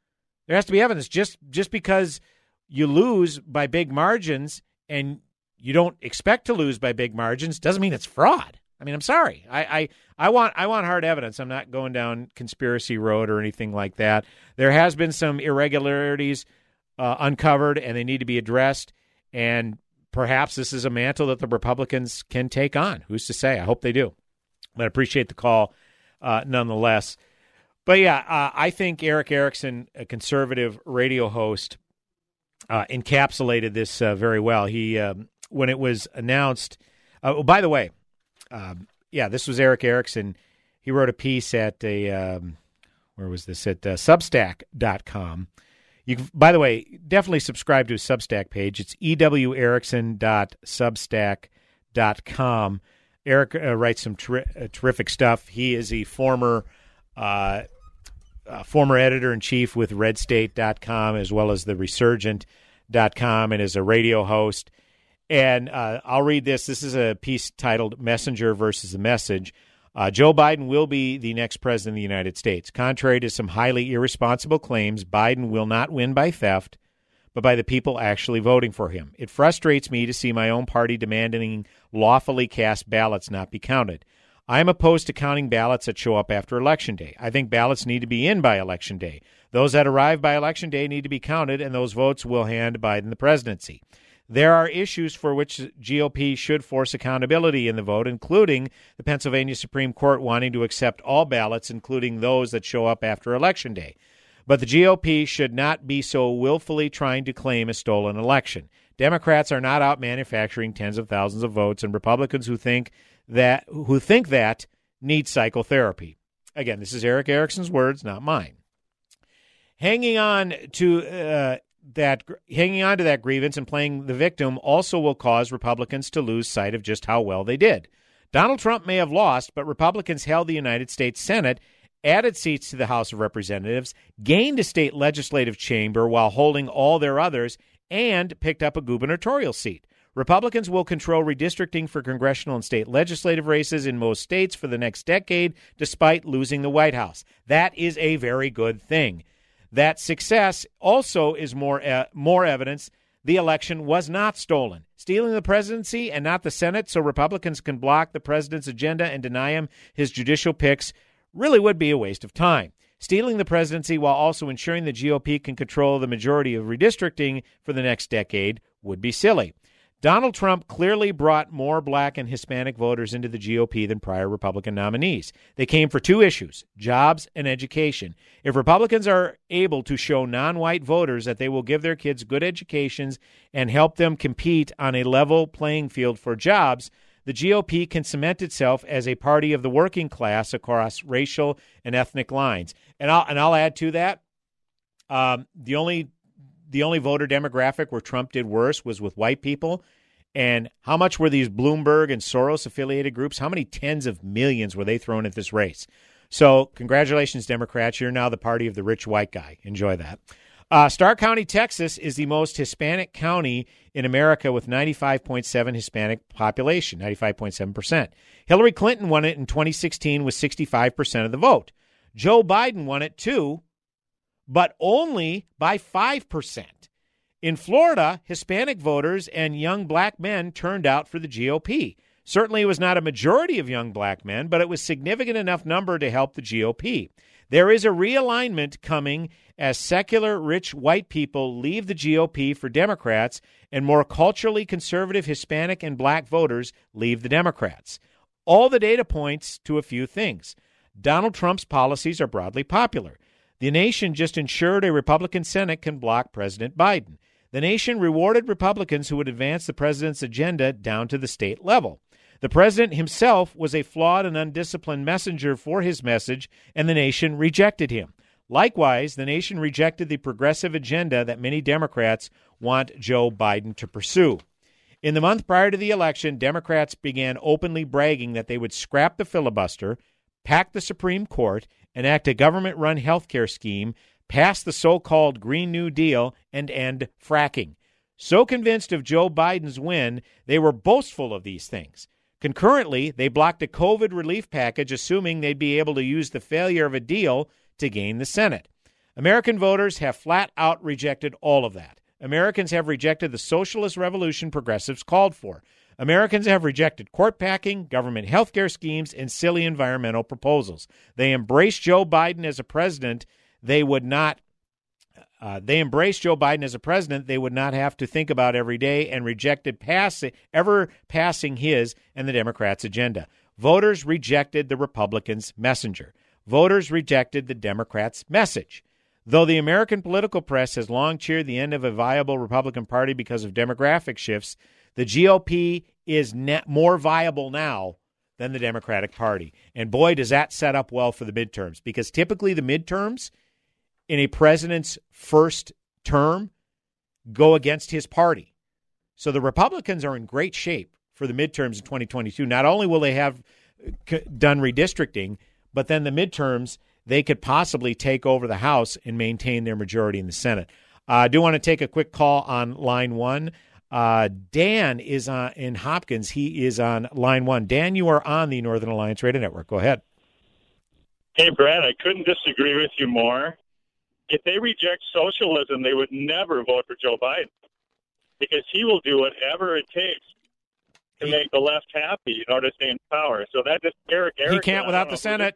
There has to be evidence. Just just because you lose by big margins and you don't expect to lose by big margins doesn't mean it's fraud. I mean, I'm sorry. I, I, I want I want hard evidence. I'm not going down conspiracy road or anything like that. There has been some irregularities uh, uncovered, and they need to be addressed. And perhaps this is a mantle that the Republicans can take on. Who's to say? I hope they do. But I appreciate the call uh, nonetheless. But yeah, uh, I think Erick Erickson, a conservative radio host, uh, encapsulated this uh, very well. He, um, when it was announced, uh, oh, by the way, um, yeah, this was Erick Erickson. He wrote a piece at a, um, where was this? At uh, substack.com. You can, by the way, definitely subscribe to his Substack page. It's ewerickson.substack.com. Erick uh, writes some ter- uh, terrific stuff. He is a former uh, uh, former editor in chief with RedState.com as well as the Resurgent.com and is a radio host. And uh, I'll read this. This is a piece titled "Messenger versus the Message." Uh, Joe Biden will be the next president of the United States. Contrary to some highly irresponsible claims, Biden will not win by theft, but by the people actually voting for him. It frustrates me to see my own party demanding lawfully cast ballots not be counted. I am opposed to counting ballots that show up after Election Day. I think ballots need to be in by Election Day. Those that arrive by Election Day need to be counted, and those votes will hand Biden the presidency. There are issues for which GOP should force accountability in the vote, including the Pennsylvania Supreme Court wanting to accept all ballots, including those that show up after Election Day. But the GOP should not be so willfully trying to claim a stolen election. Democrats are not out manufacturing tens of thousands of votes, and Republicans who think that who think that need psychotherapy. Again, this is Erick Erickson's words, not mine. Hanging on to uh, that hanging on to that grievance and playing the victim also will cause Republicans to lose sight of just how well they did. Donald Trump may have lost, but Republicans held the United States Senate, added seats to the House of Representatives, gained a state legislative chamber while holding all their others, and picked up a gubernatorial seat. Republicans will control redistricting for congressional and state legislative races in most states for the next decade, despite losing the White House. That is a very good thing. That success also is more uh, more evidence the election was not stolen. Stealing the presidency and not the Senate so Republicans can block the president's agenda and deny him his judicial picks really would be a waste of time. Stealing the presidency while also ensuring the GOP can control the majority of redistricting for the next decade would be silly. Donald Trump clearly brought more black and Hispanic voters into the GOP than prior Republican nominees. They came for two issues jobs and education. If Republicans are able to show non white voters that they will give their kids good educations and help them compete on a level playing field for jobs, the GOP can cement itself as a party of the working class across racial and ethnic lines. And I'll, and I'll add to that um, the only the only voter demographic where Trump did worse was with white people. And how much were these Bloomberg and Soros affiliated groups? How many tens of millions were they thrown at this race? So, congratulations, Democrats. You're now the party of the rich white guy. Enjoy that. Uh, Starr County, Texas is the most Hispanic county in America with 95.7 Hispanic population, 95.7%. Hillary Clinton won it in 2016 with 65% of the vote. Joe Biden won it too but only by 5%. In Florida, Hispanic voters and young black men turned out for the GOP. Certainly, it was not a majority of young black men, but it was significant enough number to help the GOP. There is a realignment coming as secular rich white people leave the GOP for Democrats and more culturally conservative Hispanic and black voters leave the Democrats. All the data points to a few things. Donald Trump's policies are broadly popular. The nation just ensured a Republican Senate can block President Biden. The nation rewarded Republicans who would advance the president's agenda down to the state level. The president himself was a flawed and undisciplined messenger for his message, and the nation rejected him. Likewise, the nation rejected the progressive agenda that many Democrats want Joe Biden to pursue. In the month prior to the election, Democrats began openly bragging that they would scrap the filibuster, pack the Supreme Court, enact a government run health care scheme, pass the so called Green New Deal, and end fracking. So convinced of Joe Biden's win, they were boastful of these things. Concurrently, they blocked a COVID relief package, assuming they'd be able to use the failure of a deal to gain the Senate. American voters have flat out rejected all of that. Americans have rejected the socialist revolution progressives called for. Americans have rejected court packing, government health care schemes, and silly environmental proposals. They embrace Joe Biden as a president. They would not. Uh, they embraced Joe Biden as a president they would not have to think about every day and rejected pass, ever passing his and the Democrats' agenda. Voters rejected the Republicans' messenger. Voters rejected the Democrats' message. Though the American political press has long cheered the end of a viable Republican Party because of demographic shifts, the GOP is net more viable now than the Democratic Party. And boy, does that set up well for the midterms because typically the midterms in a president's first term go against his party. So the Republicans are in great shape for the midterms in 2022. Not only will they have uh, done redistricting, but then the midterms, they could possibly take over the House and maintain their majority in the Senate. Uh, I do want to take a quick call on line one. Uh, Dan is on in Hopkins. He is on line one. Dan, you are on the Northern Alliance Radio Network. Go ahead. Hey, Brad, I couldn't disagree with you more. If they reject socialism, they would never vote for Joe Biden because he will do whatever it takes to make the left happy in order to stay in power. So that just Eric, Eric he can't without the Senate.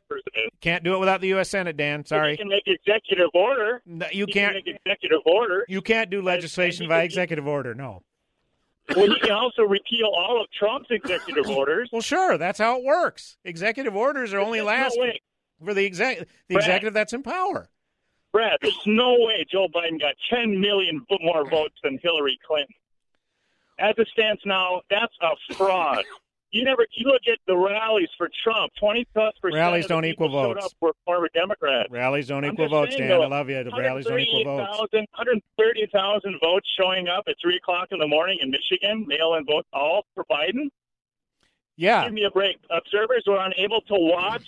Can't do it without the U.S. Senate, Dan. Sorry. He can make executive order. you He can't- can make executive order. You can't do legislation by executive order. No. Well, you can also repeal all of Trump's executive orders. Well, sure. That's how it works. Executive orders are only There's no last for the exec the Brad. executive that's in power. Brad, there's no way Joe Biden got 10 million more votes than Hillary Clinton. As it stands now, that's a fraud. You never you look at the rallies for Trump, 20 plus percent Rallies don't equal showed votes. up were former Democrats. Rallies don't I'm equal votes, saying, Dan. though, I love you. The rallies don't equal votes. 130,000 votes showing up at 3 o'clock in the morning in Michigan, mail-in votes, all for Biden. Yeah. Give me a break. Observers were unable to watch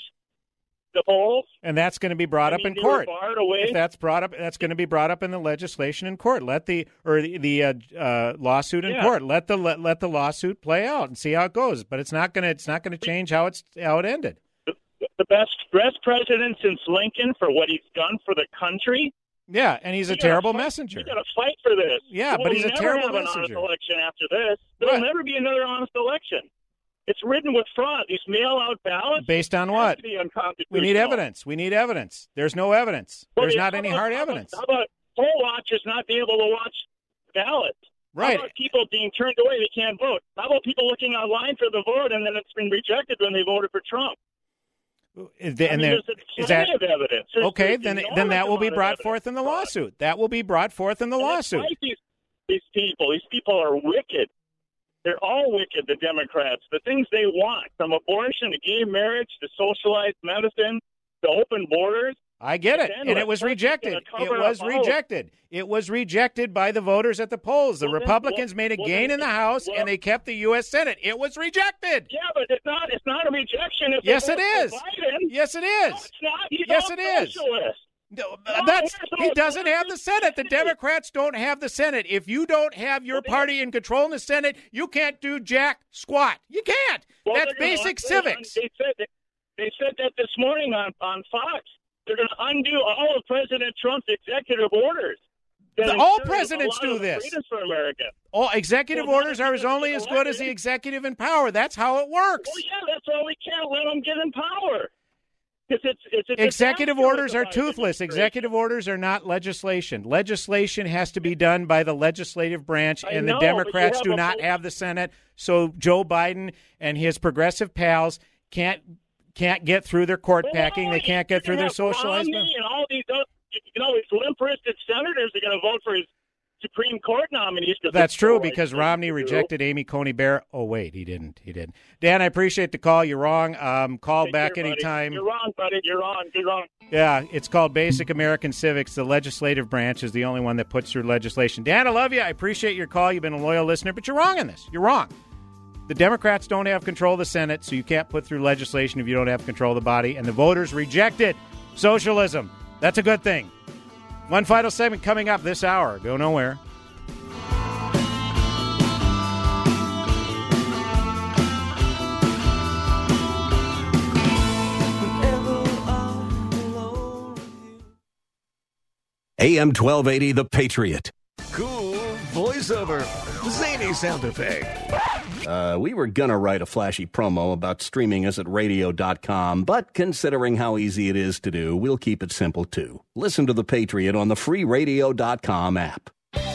the polls. And that's going to be brought I up mean, in court. If that's brought up, that's going to be brought up in the legislation in court. Let the or the, the uh, uh, lawsuit in Yeah. court. Let the let, let the lawsuit play out and see how it goes. But it's not going to it's not going to change how it's how it ended. the best best president since Lincoln for what he's done for the country. Yeah, and he's a We gotta terrible fight- messenger. We got to fight for this. Yeah, We'll but he's a never terrible have an honest election after this. There'll Right. never be another honest election. It's written with fraud. These mail-out ballots. Based on what? to be unconstitutional. We need evidence. We need evidence. There's no evidence. Well, There's yeah, not any about- hard how about- evidence. How about poll watchers not being able to watch ballots? Right. How about people being turned away? They can't vote. How about people looking online for the vote and then it's been rejected when they voted for Trump? Is there- I and mean, there- there's that evidence. There's- okay? there's Then then that will be brought forth in the lawsuit. That will be brought forth in the And lawsuit. These, these people, these people are wicked. They're all wicked, the Democrats. The things they want, from abortion to gay marriage to socialized medicine to open borders. I get it, and it was rejected. It was rejected. It was rejected by the voters at the polls. The Well, then- Republicans well- made a well, gain in the House, and they kept the U.S. Senate. It was rejected. Yeah, but it's not. It's not a rejection. If Yes, it vote for. Biden. Yes, it is. No, it's not. He's Yes, it is. socialist. Uh, no, No, That's he doesn't have the Senate. The Democrats don't have the Senate. If you don't have your party in control in the Senate, you can't do jack squat. You can't. That's basic civics. They said that, they said that this morning on on Fox. They're going to undo all of President Trump's executive orders. The- all presidents do this. for America. All executive orders are as only as good as the executive in power. That's how it works. Well, yeah, that's why we can't let them get in power. It's, it's a Executive orders are toothless. Executive orders are not legislation. Legislation has to be done by the legislative branch, and know, the Democrats do not whole- have the Senate. So Joe Biden and his progressive pals can't can't get through their court Well, packing. They can't get through their socialized. And all these, other, you know, these limp-wristed senators are going to vote for his Supreme Court nominees. That's true because Romney rejected Amy Coney Barrett. Oh wait, he didn't. He didn't. Dan, I appreciate the call. You're wrong. Um, call Take back care, buddy. anytime. You're wrong, buddy. You're wrong. You're wrong. Yeah, it's called Basic American Civics. The legislative branch is the only one that puts through legislation. Dan, I love you. I appreciate your call. You've been a loyal listener, but you're wrong on this. You're wrong. The Democrats don't have control of the Senate, so you can't put through legislation if you don't have control of the body, and the voters rejected socialism. That's a good thing. One final segment coming up this hour. Go nowhere. AM 1280, The Patriot. Cool voiceover. Zany sound effect. Uh, we were gonna write a flashy promo about streaming us at radio.com, but considering how easy it is to do, we'll keep it simple too. Listen to The Patriot on the free radio.com app.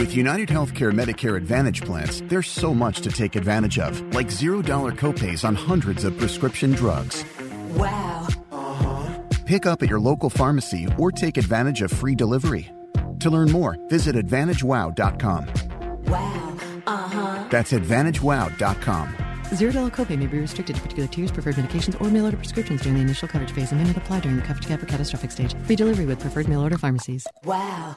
With United Healthcare Medicare Advantage plans, there's so much to take advantage of, like $0 copays on hundreds of prescription drugs. Wow. Pick up at your local pharmacy or take advantage of free delivery. To learn more, visit AdvantageWow.com. Wow. Uh huh. That's AdvantageWow.com. Zero dollar copay may be restricted to particular tiers, preferred medications, or mail order prescriptions during the initial coverage phase and may not apply during the coverage gap or catastrophic stage. Free delivery with preferred mail order pharmacies. Wow.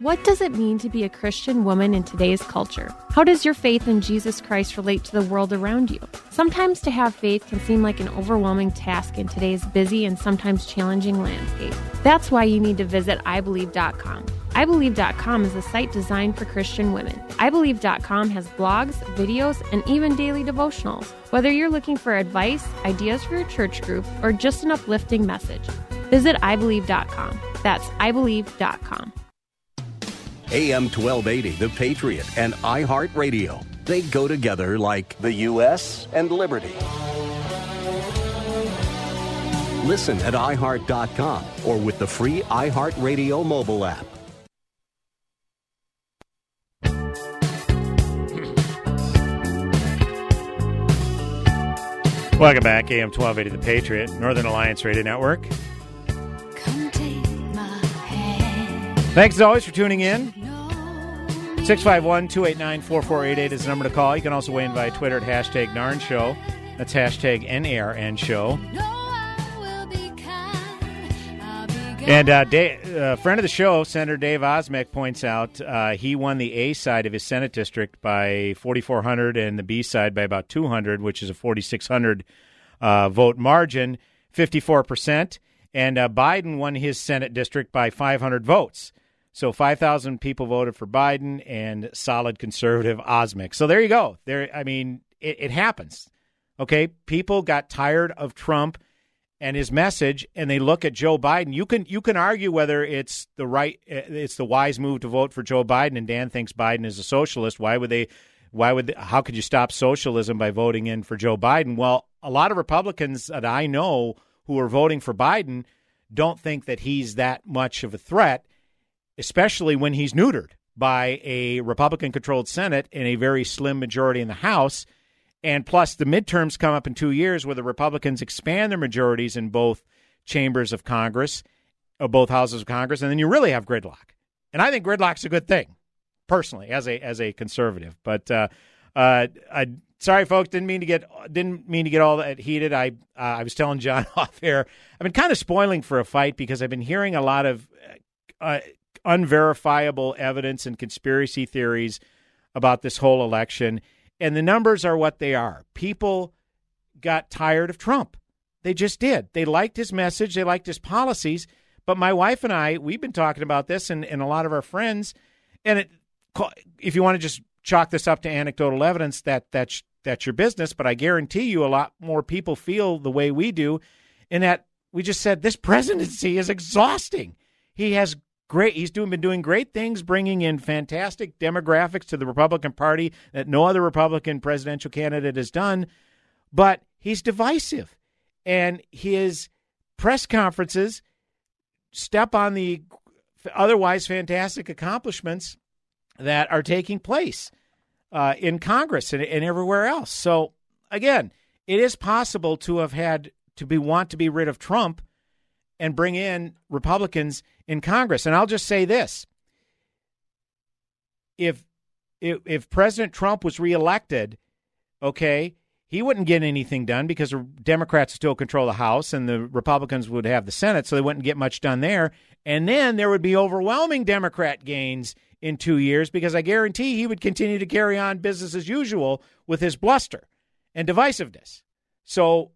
What does it mean to be a Christian woman in today's culture? How does your faith in Jesus Christ relate to the world around you? Sometimes to have faith can seem like an overwhelming task in today's busy and sometimes challenging landscape. That's why you need to visit iBelieve.com. iBelieve.com is a site designed for Christian women. iBelieve.com has blogs, videos, and even daily devotionals. Whether you're looking for advice, ideas for your church group, or just an uplifting message, visit iBelieve.com. That's iBelieve.com. AM 1280, The Patriot, and iHeartRadio. They go together like the U.S. and liberty. Listen at iHeart.com or with the free iHeartRadio mobile app. Welcome back, AM 1280 The Patriot, Northern Alliance Radio Network. Thanks as always for tuning in. 651 289 4488 is the number to call. You can also weigh in via Twitter at hashtag NARN Show. That's hashtag NARN Show. And uh, uh, friend of the show, Senator Dave Osmek, points out uh, he won the A side of his Senate district by 4,400 and the B side by about 200, which is a 4,600 uh, vote margin, 54%. And uh, Biden won his Senate district by 500 votes. So 5,000 people voted for Biden and solid conservative Osmek. So there you go. There, I mean, it, it happens. Okay, people got tired of Trump and his message, and they look at Joe Biden. You can you can argue whether it's the right, eh, it's the wise move to vote for Joe Biden. And Dan thinks Biden is a socialist. Why would they? Why would? They, how could you stop socialism by voting in for Joe Biden? Well, a lot of Republicans that I know who are voting for Biden don't think that he's that much of a threat especially when he's neutered by a Republican controlled Senate and a very slim majority in the House. And plus, the midterms come up in two years where the Republicans expand their majorities in both chambers of Congress, or both houses of Congress, and then you really have gridlock. And I think gridlock's a good thing, personally, as a as a conservative. But uh, uh, I, sorry, folks, didn't mean to get didn't mean to get all that heated. I uh, I was telling John off air. I've been kind of spoiling for a fight because I've been hearing a lot of uh, unverifiable evidence and conspiracy theories about this whole election. And the numbers are what they are. People got tired of Trump. They just did. They liked his message, they liked his policies. But my wife and I, we've been talking about this, and, and a lot of our friends. And it, if you want to just chalk this up to anecdotal evidence, that that's that's your business. But I guarantee you, a lot more people feel the way we do, in that we just said this presidency is exhausting. He has great. He's doing been doing great things, bringing in fantastic demographics to the Republican Party that no other Republican presidential candidate has done. But he's divisive, and his press conferences step on the otherwise fantastic accomplishments that are taking place uh, in Congress and, and everywhere else. So again, it is possible to have had to be want to be rid of Trump and bring in Republicans in Congress. And I'll just say this: if if, if President Trump was reelected, okay, he wouldn't get anything done because the Democrats still control the House and the Republicans would have the Senate, so they wouldn't get much done there. And then there would be overwhelming Democrat gains in two years because I guarantee he would continue to carry on business as usual with his bluster. and divisiveness. So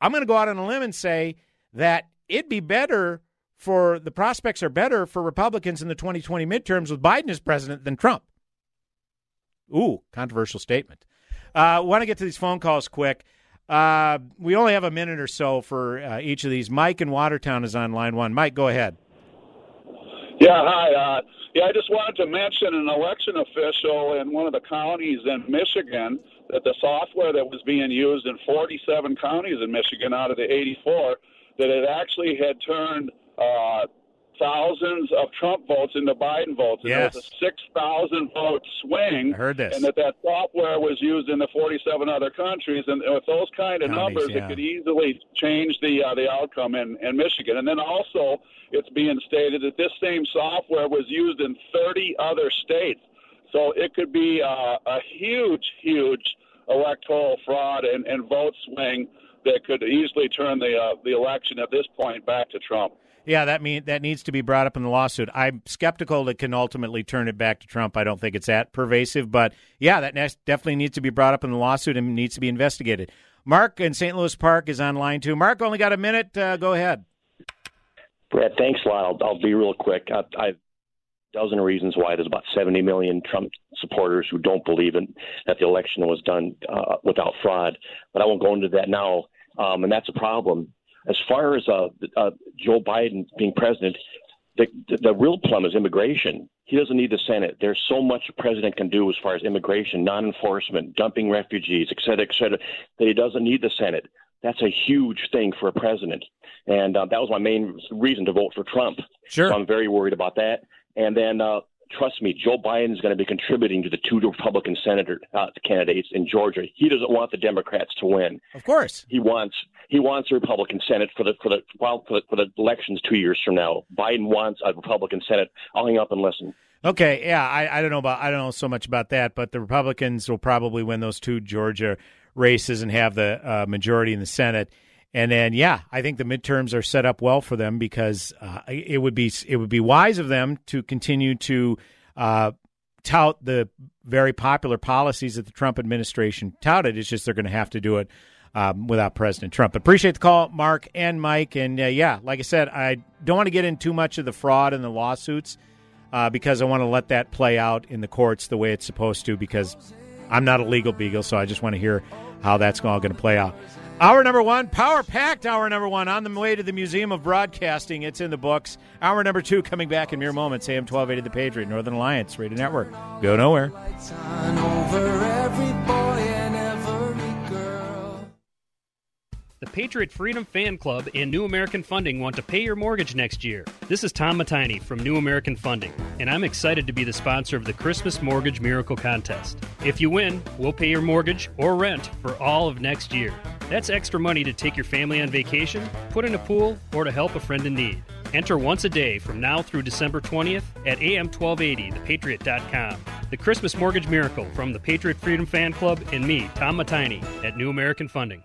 I'm going to go out on a limb and say that it'd be better for the prospects are better for Republicans in the 2020 midterms with Biden as president than Trump. Ooh, controversial statement. Uh, Want to get to these phone calls quick. Uh, we only have a minute or so for uh, each of these. Mike in Watertown is on line one. Mike, go ahead. Yeah, hi. Uh, yeah, I just wanted to mention an election official in one of the counties in Michigan that the software that was being used in 47 counties in Michigan out of the 84, that it actually had turned uh, thousands of Trump votes into Biden votes. And Yes. there was a 6,000 vote swing. I heard this. And that that software was used in the 47 other countries. And with those kind of Counties, numbers, yeah. it could easily change the uh, the outcome in, in Michigan. And then also, it's being stated that this same software was used in 30 other states. So it could be uh, a huge, huge electoral fraud and, and vote swing that could easily turn the uh, the election at this point back to Trump. Yeah, that mean that needs to be brought up in the lawsuit. I'm skeptical that can ultimately turn it back to Trump. I don't think it's that pervasive, but yeah, that definitely needs to be brought up in the lawsuit and needs to be investigated. Mark in St. Louis Park is on line two. Mark, only got a minute. Uh, go ahead. Brad, thanks a lot. I'll, I'll be real quick. I, a dozen reasons why there's about 70 million Trump supporters who don't believe in, that the election was done uh, without fraud. But I won't go into that now, um, and that's a problem. As far as uh, uh, Joe Biden being president, the, the, real plum is immigration. He doesn't need the Senate. There's so much a president can do as far as immigration, non-enforcement, dumping refugees, et cetera, et cetera, that he doesn't need the Senate. That's a huge thing for a president. And uh, that was my main reason to vote for Trump. Sure. So I'm very worried about that. And then, uh, trust me, Joe Biden is going to be contributing to the two Republican senator uh, candidates in Georgia. He doesn't want the Democrats to win. Of course. He wants he wants a Republican Senate for the for the well, for the, for the elections two years from now. Biden wants a Republican Senate. I'll hang up and listen. Okay, yeah, I, I don't know about I don't know so much about that, but the Republicans will probably win those two Georgia races and have the uh, majority in the Senate. And then, yeah, I think the midterms are set up well for them because uh, it would be it would be wise of them to continue to uh, tout the very popular policies that the Trump administration touted. It's just they're going to have to do it um, without President Trump. Appreciate the call, Mark and Mike. And uh, yeah, like I said, I don't want to get in too much of the fraud and the lawsuits uh, because I want to let that play out in the courts the way it's supposed to because I'm not a legal beagle, so I just want to hear how that's all going to play out. Hour number one, power packed hour number one on the way to the Museum of Broadcasting. It's in the books. Hour number two coming back in mere moments. AM 1280 The Patriot, Northern Alliance Radio Network. Go nowhere. The Patriot Freedom Fan Club and New American Funding want to pay your mortgage next year. This is Tom Matini from New American Funding, and I'm excited to be the sponsor of the Christmas Mortgage Miracle Contest. If you win, we'll pay your mortgage or rent for all of next year. That's extra money to take your family on vacation, put in a pool, or to help a friend in need. Enter once a day from now through December 20th at am1280thepatriot.com. The Christmas Mortgage Miracle from the Patriot Freedom Fan Club and me, Tom Matini, at New American Funding.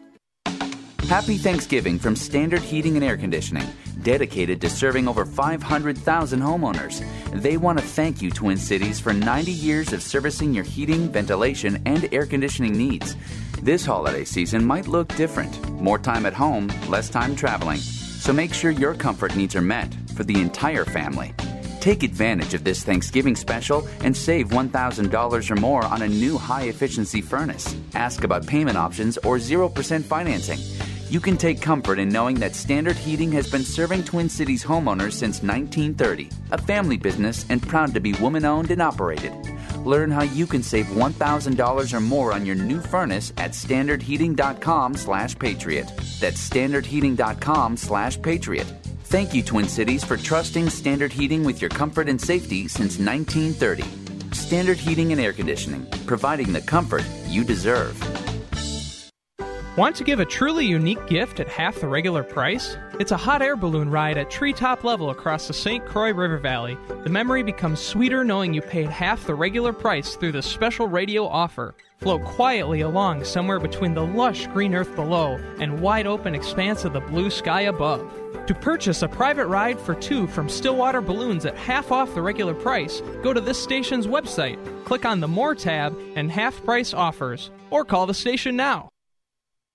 Happy Thanksgiving from Standard Heating and Air Conditioning, dedicated to serving over 500,000 homeowners. They want to thank you, Twin Cities, for 90 years of servicing your heating, ventilation, and air conditioning needs. This holiday season might look different more time at home, less time traveling. So make sure your comfort needs are met for the entire family. Take advantage of this Thanksgiving special and save $1,000 or more on a new high efficiency furnace. Ask about payment options or 0% financing. You can take comfort in knowing that Standard Heating has been serving Twin Cities homeowners since 1930, a family business and proud to be woman owned and operated. Learn how you can save $1,000 or more on your new furnace at standardheating.com/patriot. That's standardheating.com/patriot. Thank you Twin Cities for trusting Standard Heating with your comfort and safety since 1930. Standard Heating and Air Conditioning, providing the comfort you deserve. Want to give a truly unique gift at half the regular price? It's a hot air balloon ride at treetop level across the St. Croix River Valley. The memory becomes sweeter knowing you paid half the regular price through the special radio offer. Float quietly along somewhere between the lush green earth below and wide open expanse of the blue sky above. To purchase a private ride for two from Stillwater Balloons at half off the regular price, go to this station's website, click on the More tab, and half price offers, or call the station now.